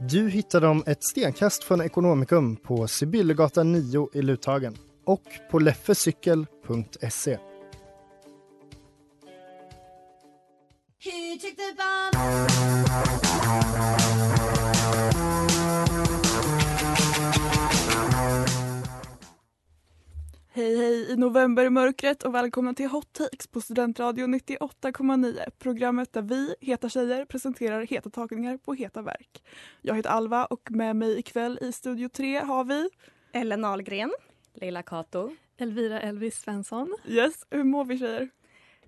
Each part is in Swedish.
Du hittar dem ett stenkast från Ekonomikum på Sibyllegatan 9 i Luthagen och på leffecykel.se. Hej hej i novembermörkret och välkomna till Hot Takes på Studentradion 98,9. Programmet där vi, heta tjejer, presenterar heta tagningar på heta verk. Jag heter Alva och med mig ikväll i Studio 3 har vi Ellen Ahlgren. Leila Kato. Elvira Elvis Svensson. Yes, hur mår vi tjejer?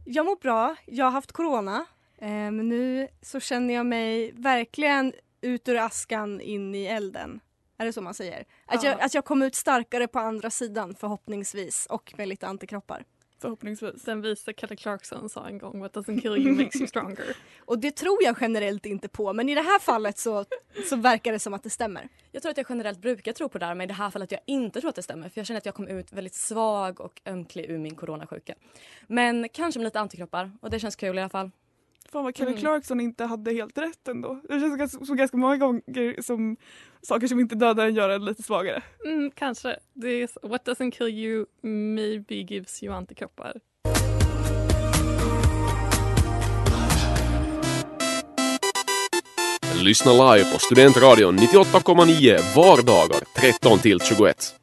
Jag mår bra. Jag har haft corona. Eh, Men nu så känner jag mig verkligen ut ur askan in i elden. Är det så man säger? Att, Ja. jag, att jag kommer ut starkare på andra sidan förhoppningsvis och med lite antikroppar. Förhoppningsvis. Den vise Kelly Clarkson sa en gång What doesn't kill you makes you stronger. Och det tror jag generellt inte på men i det här fallet så, så verkar det som att det stämmer. Jag tror att jag generellt brukar tro på det här men i det här fallet jag inte tror att det stämmer för jag känner att jag kom ut väldigt svag och ömklig ur min coronasjuka. Men kanske med lite antikroppar och det känns kul i alla fall. Fan vad Kelly Mm. Clarkson inte hade helt rätt ändå. Det känns ganska, som ganska många gånger som saker som inte dödar en gör en lite svagare. Mm, kanske. Det är, what doesn't kill you maybe gives you antikroppar. Lyssna live på Studentradion 98,9 vardagar 13 till 21.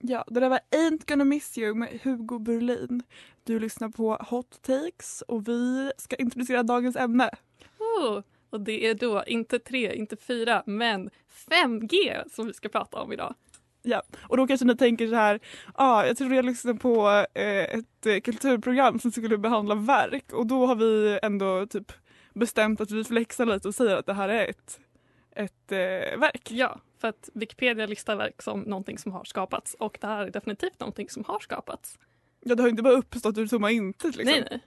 Ja, det där var Ain't gonna miss you med Hugo Berlin. Du lyssnar på Hot Takes och vi ska introducera dagens ämne. Oh, och det är då inte tre, inte fyra, men 5G som vi ska prata om idag. Ja, och då kanske ni tänker så här, ah, jag tror jag lyssnar på eh, ett eh, kulturprogram som skulle behandla verk och då har vi ändå typ bestämt att vi flexar lite och säger att det här är ett, ett eh, verk. Ja, för att Wikipedia listar verk som någonting som har skapats och det här är definitivt någonting som har skapats. Ja, det har inte bara uppstått ur tomma intet liksom. Nej, nej.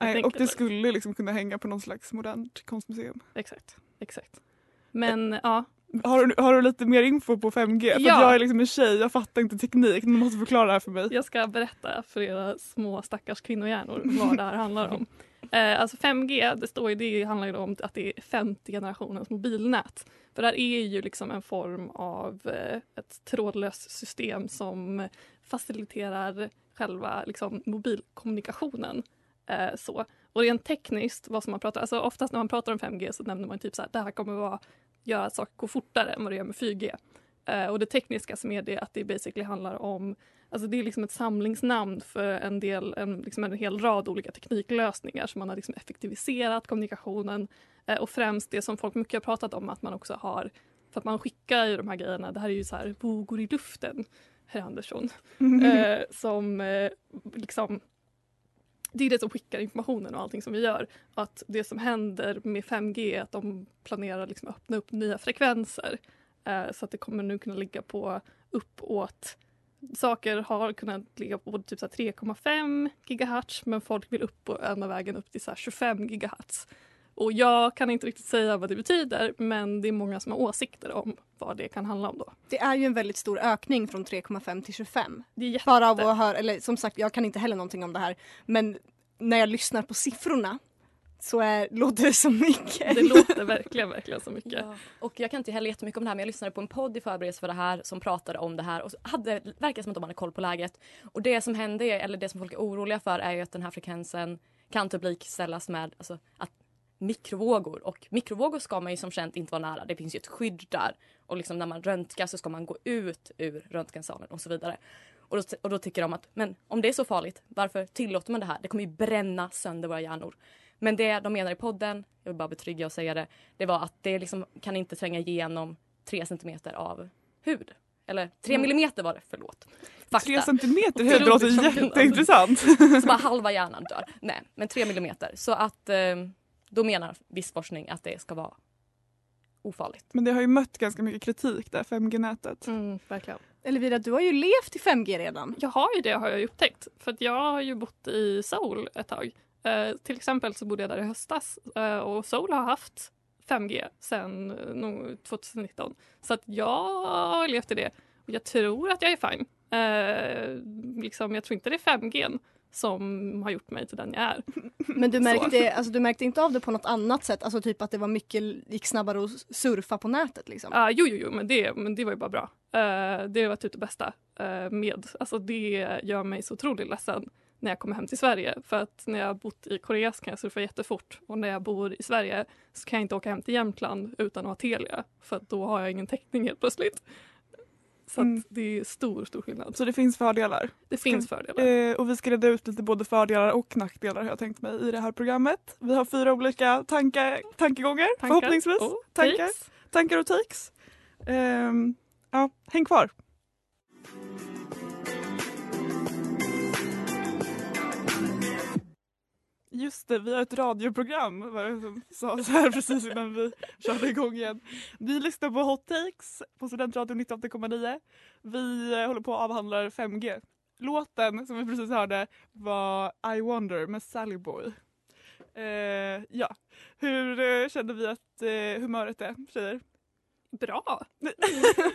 Nej, och det det. skulle liksom kunna hänga på någon slags modernt konstmuseum. Exakt, exakt. Men ja, Har du, har du lite mer info på 5G? För Ja. jag är liksom en tjej, jag fattar inte teknik. Du måste förklara det här för mig. Jag ska berätta för era små stackars kvinnohjärnor vad det här handlar om. Eh, alltså 5G, det, står ju, det handlar ju om att det är femte generationens mobilnät. För det här är ju liksom en form av eh, ett trådlöst system som faciliterar själva liksom, mobilkommunikationen. Eh, så. Och rent tekniskt, vad som man pratar, alltså oftast när man pratar om 5G så nämner man typ så här, det här kommer vara, göra att saker går fortare än vad det gör med 4G. Eh, och det tekniska som är det att det basically handlar om Alltså det är liksom ett samlingsnamn för en, del, en, liksom en hel rad olika tekniklösningar som man har liksom effektiviserat kommunikationen eh, och främst det som folk mycket har pratat om att man också har för att man skickar ju de här grejerna, det här är ju så här vågor i luften, herr Andersson, eh, som eh, liksom det är det som skickar informationen och allting som vi gör. Att det som händer med 5G är att de planerar liksom att öppna upp nya frekvenser. Eh, så att det kommer nu kunna ligga på uppåt saker har kunnat ligga på typ så här 3,5 gigahertz men folk vill upp på ena vägen upp till så här 25 gigahertz. Och jag kan inte riktigt säga vad det betyder men det är många som har åsikter om vad det kan handla om då. Det är ju en väldigt stor ökning från 3,5 till 25. Det är jätte... Bara av att höra, eller som sagt jag kan inte heller någonting om det här men när jag lyssnar på siffrorna så är, låter det så mycket. Det låter verkligen, verkligen så mycket. Ja. Och jag kan inte heller jättemycket om det här men jag lyssnade på en podd i förberedelse för det här som pratade om det här och hade, verkar som att de hade koll på läget. Och det som hände, eller det som folk är oroliga för är ju att den här frekvensen kan typ likställas med alltså, att mikrovågor och mikrovågor ska man ju som känt inte vara nära. Det finns ju ett skydd där och liksom när man röntgar så ska man gå ut ur röntgensalen och så vidare. Och då, och då tycker de att men om det är så farligt, varför tillåter man det här? Det kommer ju bränna sönder våra hjärnor. Men det de menar i podden, jag vill bara betrygga och säga det, det var att det liksom kan inte tränga igenom tre centimeter av hud. Eller tre Mm. millimeter var det, förlåt. Fakta. Tre centimeter hud låter jätteintressant. Så bara halva hjärnan dör. Nej, men tre millimeter. Så att eh, då menar viss forskning att det ska vara ofarligt. Men det har ju mött ganska mycket kritik där, 5G-nätet. Mm, verkligen. Elvira, du har ju levt i 5G redan. Jag har ju det har jag ju upptäckt. För att jag har ju bott i Seoul ett tag. Eh, till exempel så bodde jag där i höstas eh, och Seoul har haft 5G sedan nog 2019. Så att jag har levt i det. Och jag tror att jag är fine. Eh, liksom, jag tror inte det är 5G som har gjort mig till den jag är. Men du märkte, alltså, du märkte inte av det på något annat sätt? Alltså typ att det var mycket, gick snabbare att surfa på nätet liksom? Ah, jo, jo, jo, men det, men det var ju bara bra. Eh, det var typ det bästa eh, med. Alltså det gör mig så otroligt ledsen när jag kommer hem till Sverige. För att när jag har bott i Korea så kan jag surfa jättefort. Och när jag bor i Sverige så kan jag inte åka hem till Jämtland utan att ha Telia. För att då har jag ingen täckning helt plötsligt. Så Mm. det är stor, stor skillnad. Så det finns fördelar. Det finns fördelar. Eh, och vi ska reda ut lite både fördelar och nackdelar har jag tänkt mig i det här programmet. Vi har fyra olika tankar, tankegångar Tankar förhoppningsvis. och tankar, takes. tankar och takes. Ehm, ja, häng kvar. Just det, vi har ett radioprogram var det som sa så här precis innan vi körde igång igen. Vi lyssnar på Hot Takes på Studentradion 98,9. Vi eh, håller på att avhandla 5G. Låten som vi precis hörde var I Wonder med Sally Boy. Eh, ja, hur eh, känner vi att eh, humöret är tjejer? Bra! Jag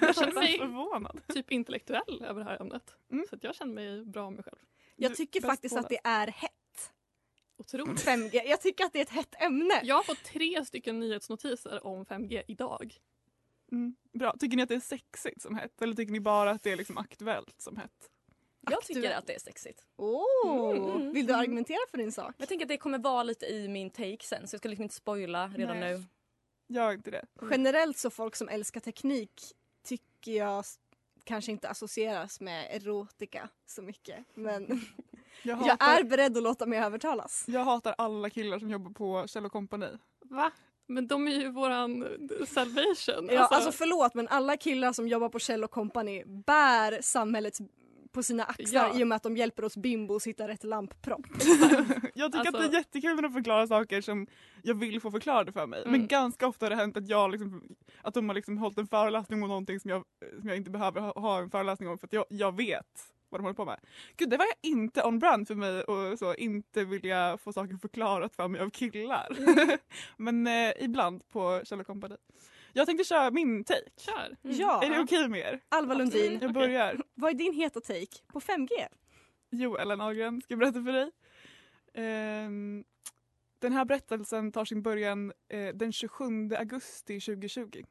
Jag känner mig förvånad. typ intellektuell över det här ämnet. Mm. Så att jag känner mig bra med mig själv. Jag tycker faktiskt att det är hett. Otroligt. 5G. Jag tycker att det är ett hett ämne. Jag har fått tre stycken nyhetsnotiser om 5G idag. Mm, bra. Tycker ni att det är sexigt som hett eller tycker ni bara att det är liksom aktuellt som hett? Jag tycker att det är sexigt. Oh, Mm. Vill du argumentera för din sak? Jag tänker att det kommer vara lite i min take sen så jag ska liksom inte spoila redan Nej. nu. Gör inte det. Generellt så folk som älskar teknik tycker jag kanske inte associeras med erotika så mycket. Men Jag jag hatar, är beredd att låta mig övertalas. jag hatar alla killar som jobbar på Kjell Company. Va? Men de är ju våran salvation. Ja, alltså förlåt men alla killar som jobbar på Kjell Company bär samhället på sina axlar Ja. i och med att de hjälper oss bimbos hitta rätt lamppropp. Jag tycker att Alltså- det är jättekul när de förklarar saker som jag vill få förklarade för mig. Men Mm. ganska ofta har det hänt att, jag liksom, att de har liksom hållit en föreläsning om någonting som jag, som jag inte behöver ha, ha en föreläsning om för att jag, jag vet vad de håller på med. Gud, det var jag inte on brand för mig och så inte vilja få saker förklarat för mig av killar. Men eh, ibland på Kjell Company. Jag tänkte köra min take. Kör! Ja, Är det okej med er? Alva Lundin, Jag börjar. vad är din heta take på 5G? Jo, Ellen Ahlgren ska jag berätta för dig. Ehm, den här berättelsen tar sin början eh, den 27 augusti 2020.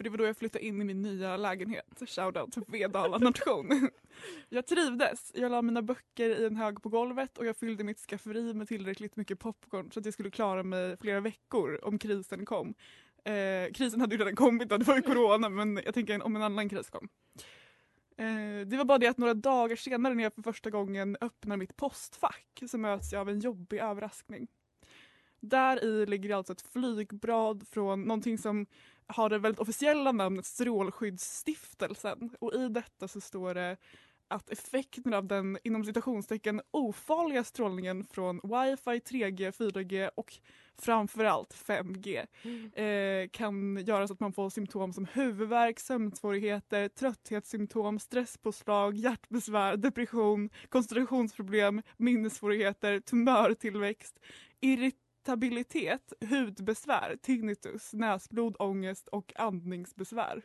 För det var då jag flyttade in i min nya lägenhet. Shoutout till Vedala nation. jag trivdes. Jag la mina böcker i en hög på golvet och jag fyllde mitt skafferi med tillräckligt mycket popcorn så att jag skulle klara mig flera veckor om krisen kom. Eh, krisen hade ju redan kommit, det var ju corona men jag tänker om en annan kris kom. Eh, det var bara det att några dagar senare när jag för första gången öppnar mitt postfack så möts jag av en jobbig överraskning. Där i ligger alltså ett flygblad från någonting som har det väldigt officiella namnet Strålskyddsstiftelsen. Och i detta så står det att effekten av den inom citationstecken ofarliga strålningen från wifi, 3G, 4G och framförallt 5G eh, kan göra så att man får symptom som huvudvärk, sömnsvårigheter, trötthetssymptom, stresspåslag, hjärtbesvär, depression, koncentrationsproblem, minnessvårigheter, tumörtillväxt, irritabilitet, hudbesvär, tinnitus, näsblod, ångest och andningsbesvär.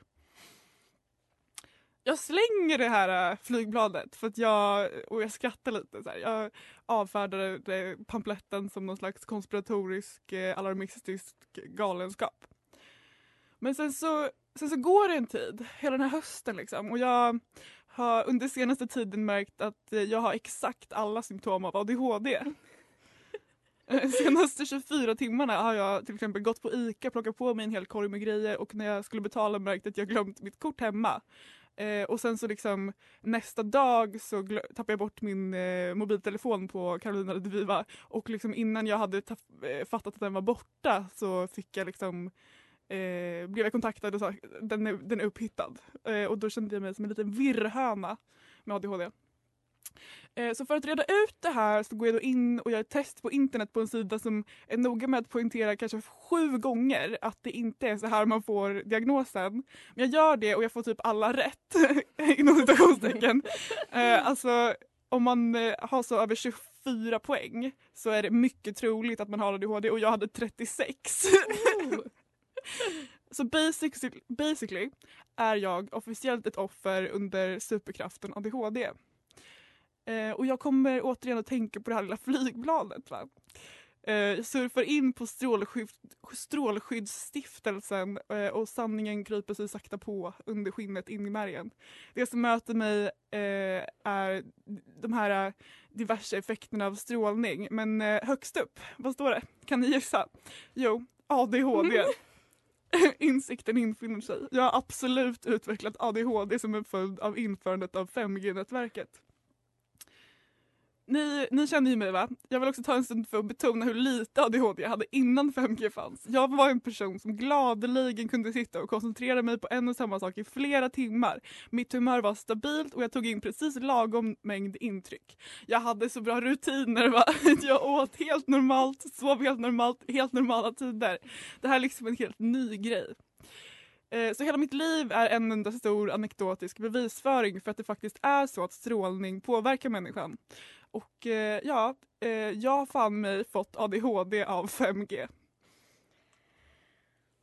Jag slänger det här äh, flygbladet för att jag, och jag skrattar lite. Så här. Jag avfärdade pampletten pamfletten som någon slags konspiratorisk äh, alarmistisk galenskap. Men sen så, sen så går det en tid, hela den här hösten liksom och jag har under senaste tiden märkt att äh, jag har exakt alla symptom av ADHD. Senaste 24 timmarna har jag till exempel gått på ICA, plockat på mig en hel korg med grejer och när jag skulle betala märkte att jag glömt mitt kort hemma. Eh, och sen så liksom nästa dag så tappade jag bort min eh, mobiltelefon på Carolina Rediviva och liksom innan jag hade eh, fattat att den var borta så fick jag liksom eh, blev jag kontaktad och sa den är, den är upphittad. Eh, och då kände jag mig som en liten virrhöna med ADHD. Eh, Så för att reda ut det här så går jag in och gör ett test på internet på en sida som är noga med att poängtera kanske sju gånger att det inte är så här man får diagnosen. Men jag gör det och jag får typ alla rätt inom citationstecken. Eh, Alltså om man eh, har så över 24 poäng så är det mycket troligt att man har ADHD och jag hade 36. Så basically, basically är jag officiellt ett offer under superkraften ADHD. Eh, och jag kommer återigen att tänka på det här lilla flygplanet. Va? Eh, surfar in på strålskydd, Strålskyddsstiftelsen eh, och sanningen kryper sig sakta på under skinnet in i märgen. Det som möter mig eh, är de här eh, diverse effekterna av strålning. Men eh, högst upp, vad står det? Kan ni gissa? Jo, ADHD. Insikten infinner sig. Jag har absolut utvecklat ADHD som en följd av införandet av 5G-nätverket. Ni, ni känner ju mig va? Jag vill också ta en stund för att betona hur lite ADHD jag hade innan 5G fanns. Jag var en person som gladeligen kunde sitta och koncentrera mig på en och samma sak i flera timmar. Mitt humör var stabilt och jag tog in precis lagom mängd intryck. Jag hade så bra rutiner va? Jag åt helt normalt, sov helt normalt, helt normala tider. Det här är liksom en helt ny grej. Eh, så hela mitt liv är en enda stor anekdotisk bevisföring för att det faktiskt är så att strålning påverkar människan. Och eh, ja, eh, jag har fan mig fått ADHD av 5G.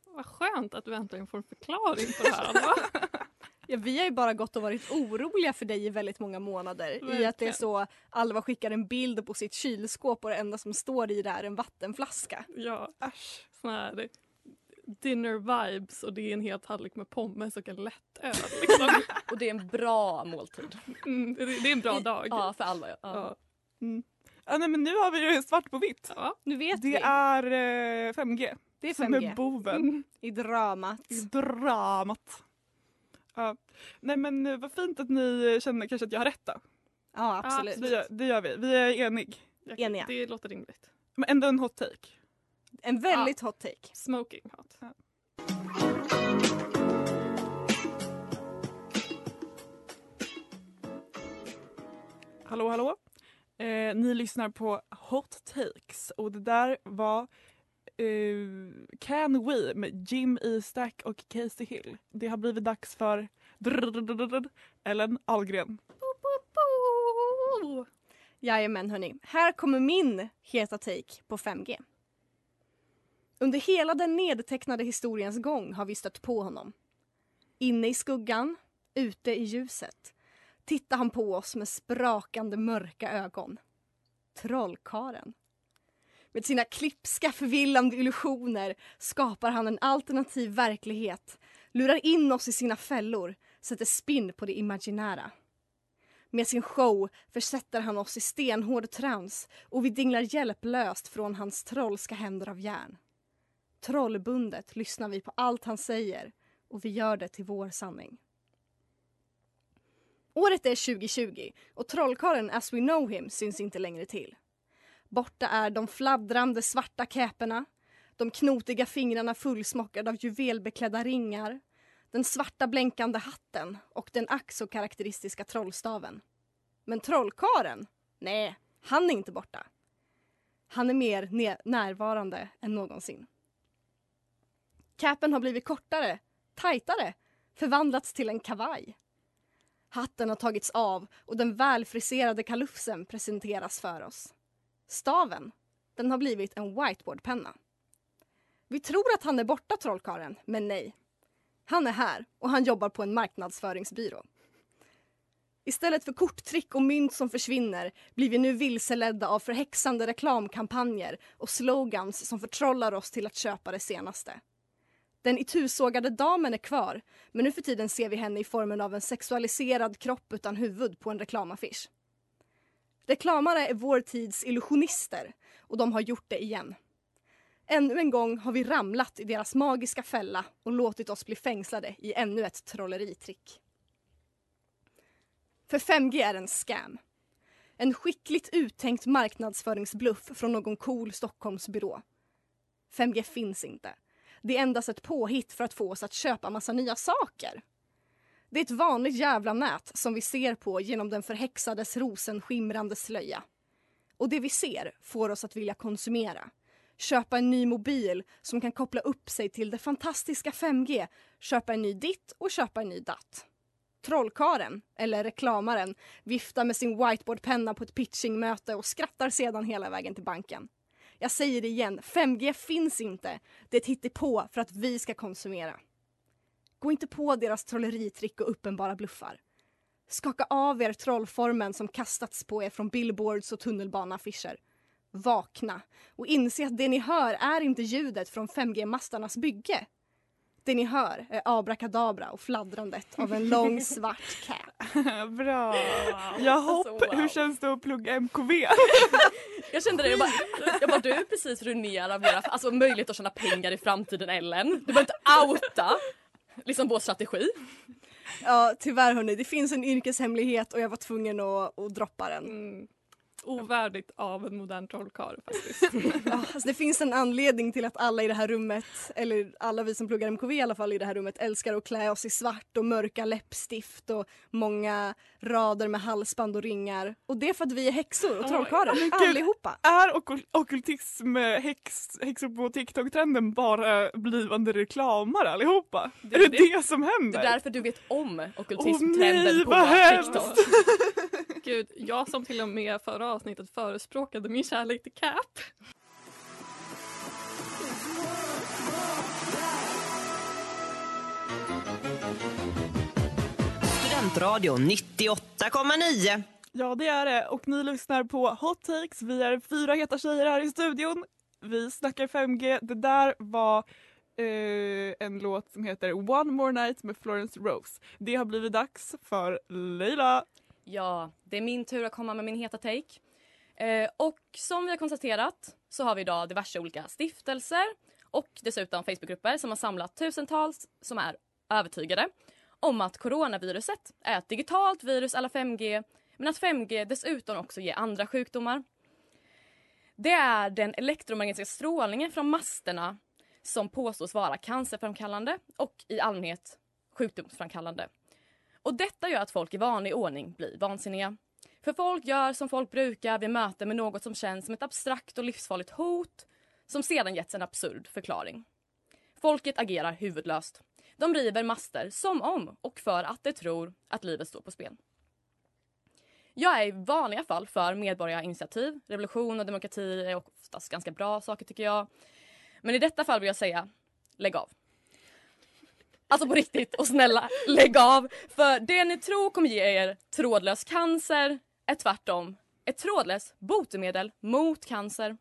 Vad skönt att du äntligen får en förklaring på det här. Alva. Ja, vi har ju bara gått och varit oroliga för dig i väldigt många månader. I att det är Verkligen. så, Alva skickar en bild på sitt kylskåp och det enda som står i det är en vattenflaska. Ja, Äsch. sån här dinner vibes och det är en hel tallrik med pommes och en lättöl. Liksom. Och det är en bra måltid. Mm, det, det är en bra dag. Ja, för alla. Ja. Ja. Mm. Ja, nej, men nu har vi det svart på vitt. Ja. Nu vet Det vi. är eh, 5G det är som är 5G. boven Mm. I dramat. i dramat. Ja. Nej men eh, vad fint att ni känner kanske att jag har rätt då. Ja, absolut. Det gör, det gör vi. Vi är enig. Eniga. Det låter rimligt. Men ändå en hot take. En väldigt hot take. Smoking hot. Hallå, hallå. Eh, ni lyssnar på Hot Takes och det där var Uh, Can We med Jim Istack och Casey Hill. Det har blivit dags för Ellen Algren. Jajamän hörni, här kommer min heta take på 5G. Under hela den nedtecknade historiens gång har vi stött på honom. Inne i skuggan, ute i ljuset tittar han på oss med sprakande mörka ögon. Trollkaren. Med sina klipska förvillande illusioner skapar han en alternativ verklighet, lurar in oss i sina fällor, sätter spinn på det imaginära. Med sin show försätter han oss i stenhård trans och vi dinglar hjälplöst från hans trollska händer av järn. Trollbundet lyssnar vi på allt han säger och vi gör det till vår sanning. Året är 2020 och trollkarlen as we know him syns inte längre till. Borta är de fladdrande svarta käporna, de knotiga fingrarna fullsmockade av juvelbeklädda ringar, den svarta blänkande hatten och den ack så karaktäristiska trollstaven. Men trollkaren? Nej, han är inte borta. Han är mer närvarande än någonsin. Capen har blivit kortare, tajtare, förvandlats till en kavaj. Hatten har tagits av och den välfriserade kalufsen presenteras för oss. Staven, den har blivit en whiteboardpenna. Vi tror att han är borta, trollkaren, men nej. Han är här och han jobbar på en marknadsföringsbyrå. Istället för korttrick och mynt som försvinner blir vi nu vilseledda av förhäxande reklamkampanjer och slogans som förtrollar oss till att köpa det senaste. Den itusågade damen är kvar, men nu för tiden ser vi henne i formen av en sexualiserad kropp utan huvud på en reklamaffisch. Reklamare är vår tids illusionister och de har gjort det igen. Ännu en gång har vi ramlat i deras magiska fälla och låtit oss bli fängslade i ännu ett trolleritrick. För 5G är en scam. En skickligt uttänkt marknadsföringsbluff från någon cool Stockholmsbyrå. 5G finns inte. Det är endast ett påhitt för att få oss att köpa massa nya saker. Det är ett vanligt jävla nät som vi ser på genom den förhäxades rosenskimrande slöja. Och det vi ser får oss att vilja konsumera. Köpa en ny mobil som kan koppla upp sig till det fantastiska 5G, köpa en ny ditt och köpa en ny datt. Trollkaren, eller reklamaren, viftar med sin whiteboardpenna på ett pitchingmöte och skrattar sedan hela vägen till banken. Jag säger det igen, 5G finns inte. Det är ett hittepå för att vi ska konsumera. Gå inte på deras trolleritrick och uppenbara bluffar. Skaka av er trollformen som kastats på er från billboards och tunnelbaneaffischer. Vakna och inse att det ni hör är inte ljudet från 5G-mastarnas bygge. Det ni hör är abrakadabra och fladdrandet av en lång svart cap. Bra. Jahopp, Alltså, wow. hur känns det att plugga MKV? Jag kände det, jag bara, jag bara du precis ruinerar våra, alltså möjlighet att tjäna pengar i framtiden Ellen. Du behöver inte outa liksom vår strategi. Ja, tyvärr hörni, det finns en yrkeshemlighet och jag var tvungen att, att droppa den. Mm. Ovärdigt av en modern trollkarl faktiskt. Ja, alltså det finns en anledning till att alla i det här rummet, eller alla vi som pluggar MKV i alla fall i det här rummet, älskar att klä oss i svart och mörka läppstift och många rader med halsband och ringar. Och det är för att vi är häxor och trollkarlar, gud. allihopa. Är okul- ockultism, häx, häxor på TikTok-trenden bara blivande reklamare allihopa? Det- är det det- det som Det händer? är därför du vet om Åh ockultismtrenden nej, på! TikTok. Gud, jag som till och med förra avsnittet förespråkade min kärlek till Cap. Studentradion 98,9. Ja det är det och ni lyssnar på Hot Takes. Vi är fyra heta tjejer här i studion. Vi snackar 5G. Det där var eh, en låt som heter One More Night med Florence Rose. Det har blivit dags för Leila. Ja, det är min tur att komma med min heta take. Eh, och som vi har konstaterat så har vi idag diverse olika stiftelser och dessutom Facebookgrupper som har samlat tusentals som är övertygade om att coronaviruset är ett digitalt virus alla 5G men att 5G dessutom också ger andra sjukdomar. Det är den elektromagnetiska strålningen från masterna som påstås vara cancerframkallande och i allmänhet sjukdomsframkallande. Och detta gör att folk i vanlig ordning blir vansinniga. För folk gör som folk brukar vid möte med något som känns som ett abstrakt och livsfarligt hot som sedan getts en absurd förklaring. Folket agerar huvudlöst. De river master som om och för att de tror att livet står på spel. Jag är i vanliga fall för medborgarinitiativ. Revolution och demokrati är oftast ganska bra saker tycker jag. Men i detta fall vill jag säga, lägg av. Alltså på riktigt och snälla, lägg av. För det ni tror kommer ge er trådlös cancer är tvärtom ett trådlöst botemedel mot cancer.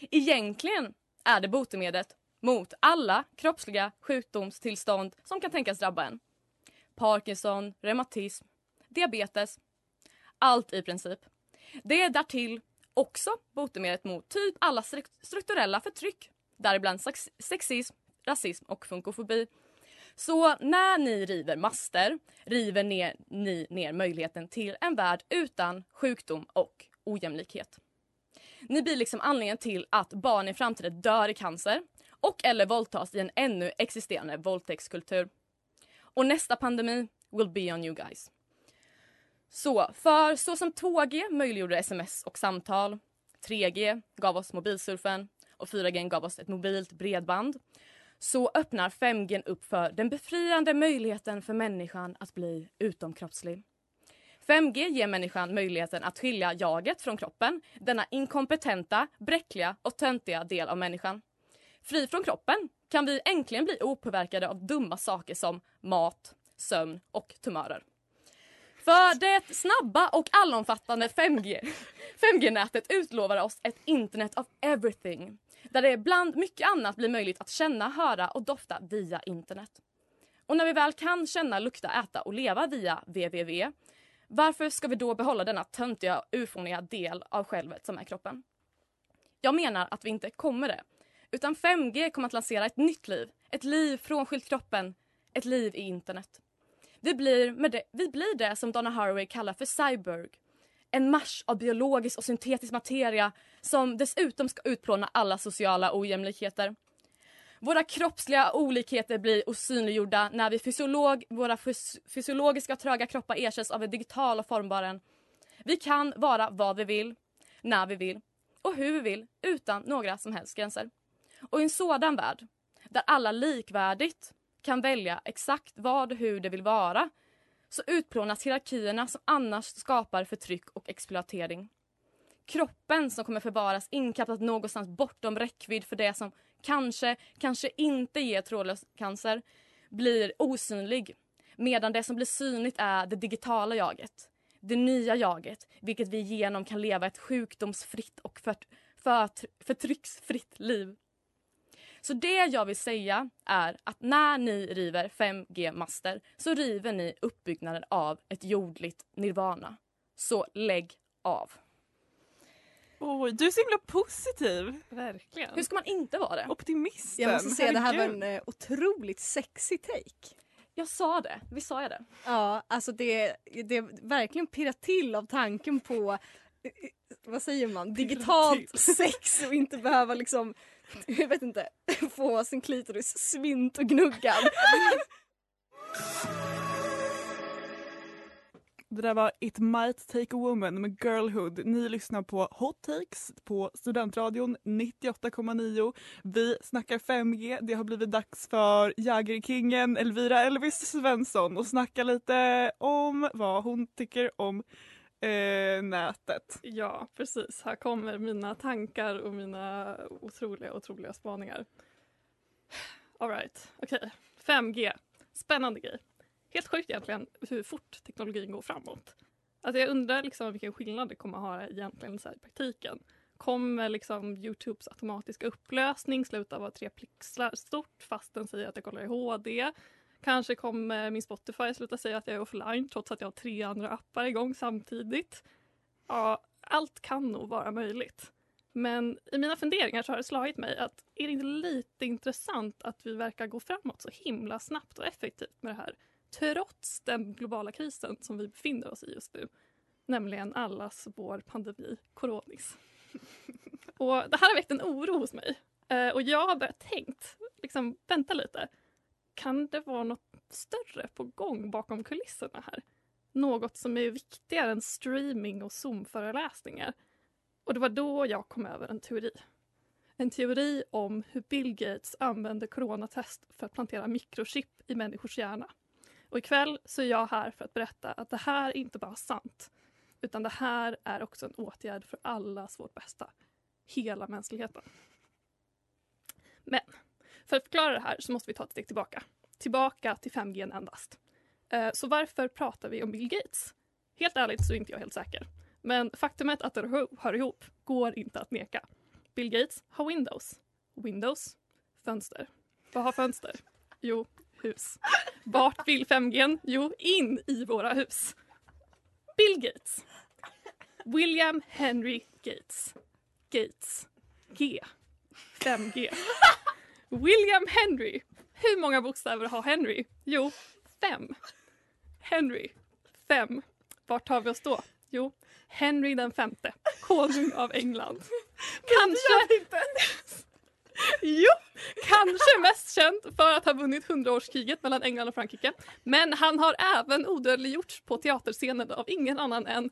Egentligen är det botemedlet mot alla kroppsliga sjukdomstillstånd som kan tänkas drabba en. Parkinson, reumatism, diabetes, allt i princip. Det är därtill också botemedlet mot typ alla strukturella förtryck, däribland sexism, rasism och funkofobi. Så när ni river master river ner, ni ner möjligheten till en värld utan sjukdom och ojämlikhet. Ni blir liksom anledningen till att barn i framtiden dör i cancer och eller våldtas i en ännu existerande våldtäktskultur. Och nästa pandemi will be on you guys. Så, för så som 2G möjliggjorde sms och samtal, 3G gav oss mobilsurfen och 4G gav oss ett mobilt bredband så öppnar 5G upp för den befriande möjligheten för människan att bli utomkroppslig. 5G ger människan möjligheten att skilja jaget från kroppen, denna inkompetenta, bräckliga och töntiga del av människan. Fri från kroppen kan vi äntligen bli opåverkade av dumma saker som mat, sömn och tumörer. För det snabba och allomfattande 5G, 5G-nätet utlovar oss ett internet of everything där det bland mycket annat blir möjligt att känna, höra och dofta via internet. Och när vi väl kan känna, lukta, äta och leva via www Varför ska vi då behålla denna töntiga, ufoniga del av självet som är kroppen? Jag menar att vi inte kommer det. Utan 5G kommer att lansera ett nytt liv. Ett liv frånskilt kroppen. Ett liv i internet. Vi blir, med det, vi blir det som Donna Haraway kallar för cyborg. En marsch av biologisk och syntetisk materia som dessutom ska utplåna alla sociala ojämlikheter. Våra kroppsliga olikheter blir osynliggjorda när vi fysiolog, våra fys fysiologiska tröga kroppar ersätts av en digital och formbar en. Vi kan vara vad vi vill, när vi vill och hur vi vill utan några som helst gränser. Och i en sådan värld, där alla likvärdigt kan välja exakt vad och hur det vill vara så utplånas hierarkierna som annars skapar förtryck och exploatering. Kroppen som kommer förvaras inkapslat någonstans bortom räckvidd för det som kanske, kanske inte ger trådlös cancer blir osynlig medan det som blir synligt är det digitala jaget. Det nya jaget, vilket vi genom kan leva ett sjukdomsfritt och fört, fört, förtrycksfritt liv. Så det jag vill säga är att när ni river 5G-master så river ni uppbyggnaden av ett jordligt nirvana. Så lägg av. Oj, du är så himla positiv. Verkligen. Hur ska man inte vara det? Optimisten. Jag måste säga det här var en eh, otroligt sexy take. Jag sa det. Visst sa jag det? Ja, alltså det, det verkligen pirrar till av tanken på eh, vad säger man, digitalt sex och inte behöva liksom, jag vet inte, få sin klitoris svint och gnuggad. Det där var It Might Take a Woman med Girlhood. Ni lyssnar på Hot Takes på Studentradion 98,9. Vi snackar 5G. Det har blivit dags för Jägerkingen Elvira Elvis Svensson och snacka lite om vad hon tycker om eh, nätet. Ja, precis. Här kommer mina tankar och mina otroliga, otroliga spaningar. Alright, okej. 5G. Spännande grej. Helt sjukt egentligen hur fort teknologin går framåt. Alltså jag undrar liksom vilken skillnad det kommer att ha egentligen så här i praktiken. Kommer liksom Youtubes automatiska upplösning sluta vara tre pixlar stort fast den säger att jag kollar i HD? Kanske kommer min Spotify sluta säga att jag är offline trots att jag har tre andra appar igång samtidigt. Ja, allt kan nog vara möjligt. Men i mina funderingar så har det slagit mig att är det inte lite intressant att vi verkar gå framåt så himla snabbt och effektivt med det här trots den globala krisen som vi befinner oss i just nu. Nämligen allas vår pandemi, coronis. och det här har väckt en oro hos mig. Eh, och jag har börjat tänkt, liksom, vänta lite. Kan det vara något större på gång bakom kulisserna här? Något som är viktigare än streaming och Zoom-föreläsningar. Och det var då jag kom över en teori. En teori om hur Bill Gates använde coronatest för att plantera mikrochip i människors hjärna. Och ikväll så är jag här för att berätta att det här är inte bara sant, utan det här är också en åtgärd för allas vårt bästa. Hela mänskligheten. Men för att förklara det här så måste vi ta ett steg tillbaka. Tillbaka till 5G endast. Eh, så varför pratar vi om Bill Gates? Helt ärligt så är inte jag helt säker. Men faktumet att det hör ihop går inte att neka. Bill Gates har Windows. Windows, fönster. Vad har fönster? Jo, hus. Vart vill 5G? Jo, in i våra hus. Bill Gates. William Henry Gates. Gates. G. 5G. William Henry. Hur många bokstäver har Henry? Jo, fem. Henry. Fem. Vart tar vi oss då? Jo, Henry den femte. Konung av England. Kanske... Jo, kanske mest känd för att ha vunnit hundraårskriget mellan England och Frankrike. Men han har även odödliggjorts på teaterscenen av ingen annan än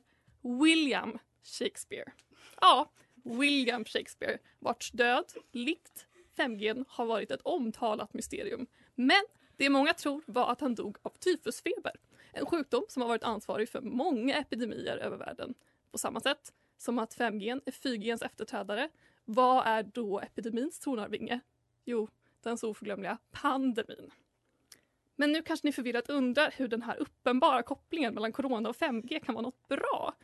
William Shakespeare. Ja, William Shakespeare, vars död, likt 5G, har varit ett omtalat mysterium. Men det många tror var att han dog av tyfusfeber. En sjukdom som har varit ansvarig för många epidemier över världen. På samma sätt som att 5G är 4Gs efterträdare. Vad är då epidemins tronarvinge? Jo, den så oförglömliga pandemin. Men nu kanske ni förvirrat undrar hur den här uppenbara kopplingen mellan corona och 5G kan vara något bra.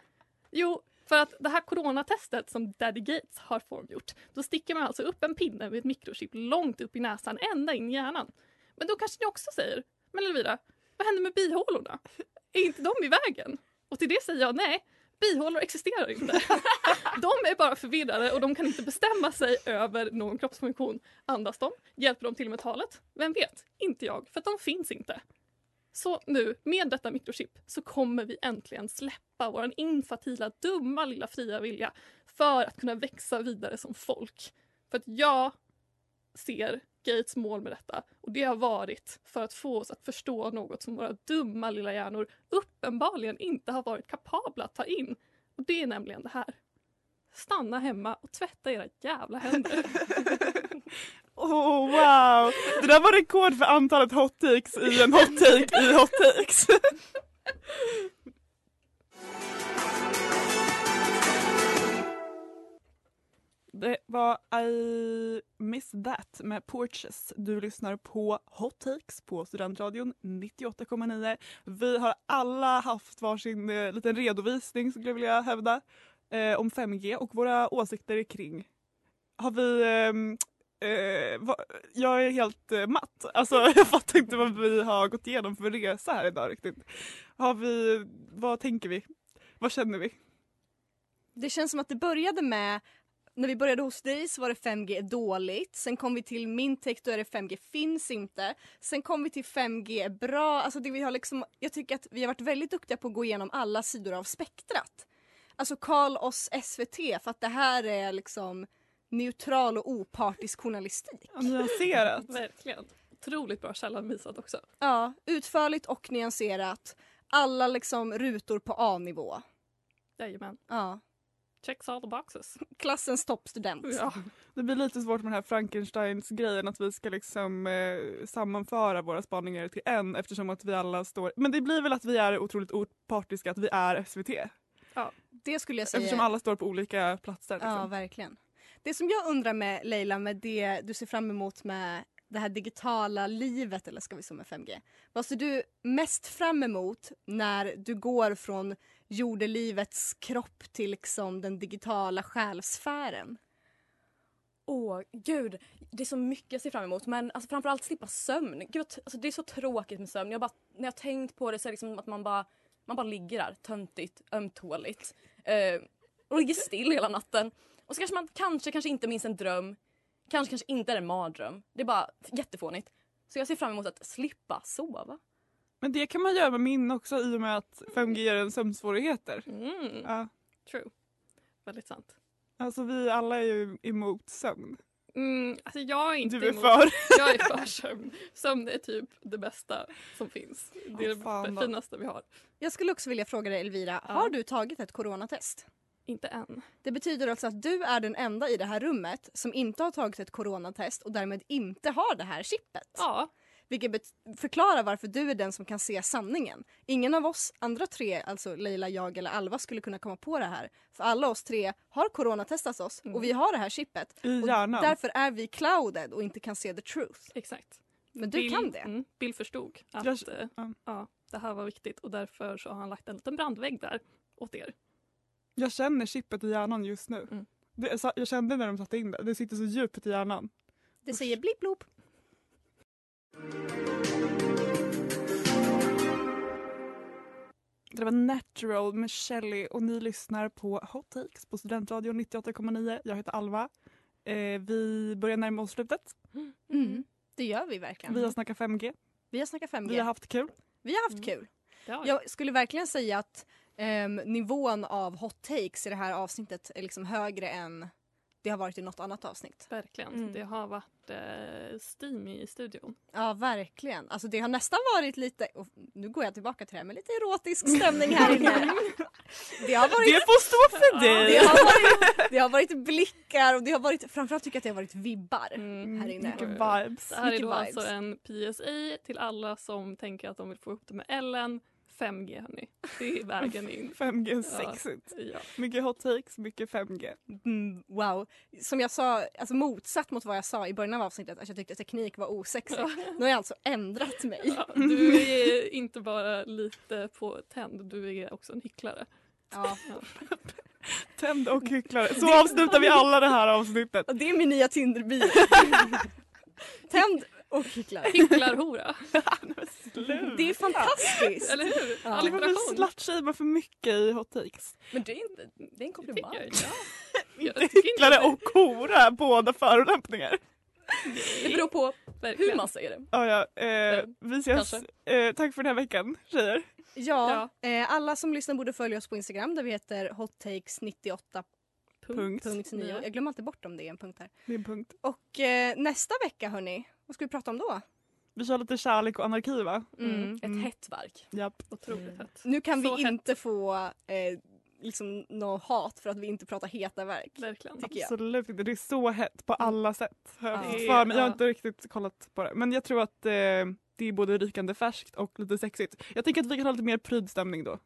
Jo, för att det här coronatestet som Daddy Gates har formgjort, då sticker man alltså upp en pinne med ett mikrochip långt upp i näsan, ända in i hjärnan. Men då kanske ni också säger, men Elvira, vad händer med bihålorna? Är inte de i vägen? Och till det säger jag nej, bihålor existerar inte. de är bara förvirrade och de kan inte bestämma sig över någon kroppsfunktion. Andas de? Hjälper de till med talet? Vem vet? Inte jag, för att de finns inte. Så nu, med detta mikrochip, så kommer vi äntligen släppa vår infantila, dumma lilla fria vilja för att kunna växa vidare som folk. För att jag ser Gates mål med detta och det har varit för att få oss att förstå något som våra dumma lilla hjärnor uppenbarligen inte har varit kapabla att ta in. Och det är nämligen det här. Stanna hemma och tvätta era jävla händer. Oh, wow! Det där var rekord för antalet hot takes i en hot take i hot takes. Det var I Miss That med Porches. Du lyssnar på Hot Takes på Studentradion 98,9. Vi har alla haft varsin eh, liten redovisning skulle jag vilja hävda eh, om 5G och våra åsikter kring. Har vi ehm, Eh, va, jag är helt eh, matt. Alltså, jag fattar inte vad vi har gått igenom för resa här idag riktigt. Har vi, vad tänker vi? Vad känner vi? Det känns som att det började med när vi började hos dig så var det 5G dåligt. Sen kom vi till min tech, då är det 5G finns inte. Sen kom vi till 5G är bra. Alltså det vi har liksom, jag tycker att vi har varit väldigt duktiga på att gå igenom alla sidor av spektrat. Alltså call oss SVT för att det här är liksom neutral och opartisk journalistik. Ja, nyanserat. Verkligen. Otroligt bra källanvisat också. Ja, utförligt och nyanserat. Alla liksom rutor på A-nivå. Jajamän. Ja. Checks all the boxes. Klassens toppstudent. Ja. Det blir lite svårt med den här Frankensteins grejen att vi ska liksom eh, sammanföra våra spaningar till en eftersom att vi alla står... Men det blir väl att vi är otroligt opartiska, att vi är SVT? Ja. Det skulle jag säga. Eftersom alla står på olika platser. Liksom. Ja, verkligen. Det som jag undrar med Leila, med det du ser fram emot med det här digitala livet, eller ska vi säga med 5G. Vad ser du mest fram emot när du går från jordelivets kropp till liksom den digitala själsfären? Åh, gud. Det är så mycket jag ser fram emot. Men alltså, framförallt slippa sömn. Gud, alltså, det är så tråkigt med sömn. Jag bara, när jag har tänkt på det så är det liksom att man bara, man bara ligger där töntigt, ömtåligt. Eh, och ligger still hela natten. Och så kanske man kanske, kanske inte minns en dröm. Kanske, kanske inte är en mardröm. Det är bara jättefånigt. Så jag ser fram emot att slippa sova. Men det kan man göra med min också i och med att 5G ger en sömnsvårigheter. Mm. Ja. True. Väldigt sant. Alltså vi alla är ju emot sömn. Mm, alltså jag är inte Du är emot- för. Jag är för sömn. Sömn är typ det bästa som finns. Det är fan det finaste vi har. Jag skulle också vilja fråga dig Elvira, Ja. har du tagit ett coronatest? Inte än. Det betyder alltså att du är den enda i det här rummet som inte har tagit ett coronatest och därmed inte har det här chippet. Ja. Vilket förklarar varför du är den som kan se sanningen. Ingen av oss andra tre, alltså Leila, jag eller Alva, skulle kunna komma på det här. För alla oss tre har coronatestat oss och vi har det här chippet. I och hjärnan. Därför är vi clouded och inte kan se the truth. Exakt. Men du Bill, kan det. Mm, Bill förstod att Jag- eh, ja. ja, det här var viktigt och därför så har han lagt en liten brandvägg där åt er. Jag känner chippet i hjärnan just nu. Mm. Det, jag- jag kände när de satte in det. Det sitter så djupt i hjärnan. Det säger blipp blopp. Det var Natural med Shelly och ni lyssnar på Hot Takes på Studentradion 98,9. Jag heter Alva. Eh, vi börjar närma oss slutet. Mm. Det gör vi verkligen. Vi har snackat 5G. Vi har snackat 5G. Vi har haft kul. Vi har haft kul. Ja, Jag skulle verkligen säga att ehm, nivån av hot takes i det här avsnittet är liksom högre än det har varit i något annat avsnitt. Verkligen. Mm. Det har varit eh, steamy i studion. Ja, verkligen. Alltså det har nästan varit lite, och nu går jag tillbaka till det här, men lite erotisk stämning här inne. Det har varit, Det får stå för dig! det har varit, det har varit blickar och det har varit, framförallt tycker jag att det har varit vibbar Mm. här inne. Mycket vibes. Det här är då vibes. alltså en PSA till alla som tänker att de vill få ihop det med Ellen. 5G hörni. Det är vägen in. 5G är Ja. sexigt. Ja. Mycket hot takes, mycket 5G. Mm, wow. Som jag sa, alltså motsatt mot vad jag sa i början av avsnittet, att jag tyckte teknik var osexigt. Nu har jag alltså ändrat mig. Ja, du är inte bara lite på tänd, du är också en hycklare. Ja. Tänd och hycklare. Så avslutar vi alla det här avsnittet. Det är min nya Tinder-bio. Tänd och hycklare. Hycklarhora. Det är fantastiskt! Eller hur? Ja. Aldrig varför slutshamea för mycket i hot takes. Men det är, inte, det är en komplimang. Inte hycklare och kora, båda förolämpningar. Det beror på Verkligen. hur man säger det. Ja, ja, eh, vi ses. Eh, tack för den här veckan tjejer. Ja, Eh, alla som lyssnar borde följa oss på Instagram där vi heter hottakes98.9. Punkt. Jag glömmer alltid bort om det är en punkt här. Det är en punkt. Och eh, nästa vecka hörni, vad ska vi prata om då? Vi kör lite kärlek och anarki va? Mm. Ett hett verk. Japp. Otroligt hett. Nu kan Så vi hett. inte få eh, liksom något hat för att vi inte pratar heta verk. Verkligen. Absolut inte. Det är så hett på alla sätt. Ja. för mig. Jag har inte riktigt kollat på det. Men jag tror att eh, det är både rykande färskt och lite sexigt. Jag tänker att vi kan ha lite mer prydstämning då.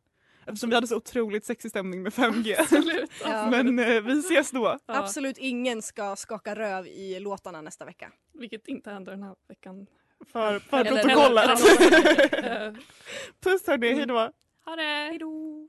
Eftersom vi hade så otroligt sexig stämning med 5G. Absolut. Ja. Men eh, vi ses då. Ja, Absolut ingen ska skaka röv i låtarna nästa vecka. Vilket inte händer den här veckan. För, för Eller- protokollet. eller- Eh, Puss hörni, hejdå. Ha det! Hejdå!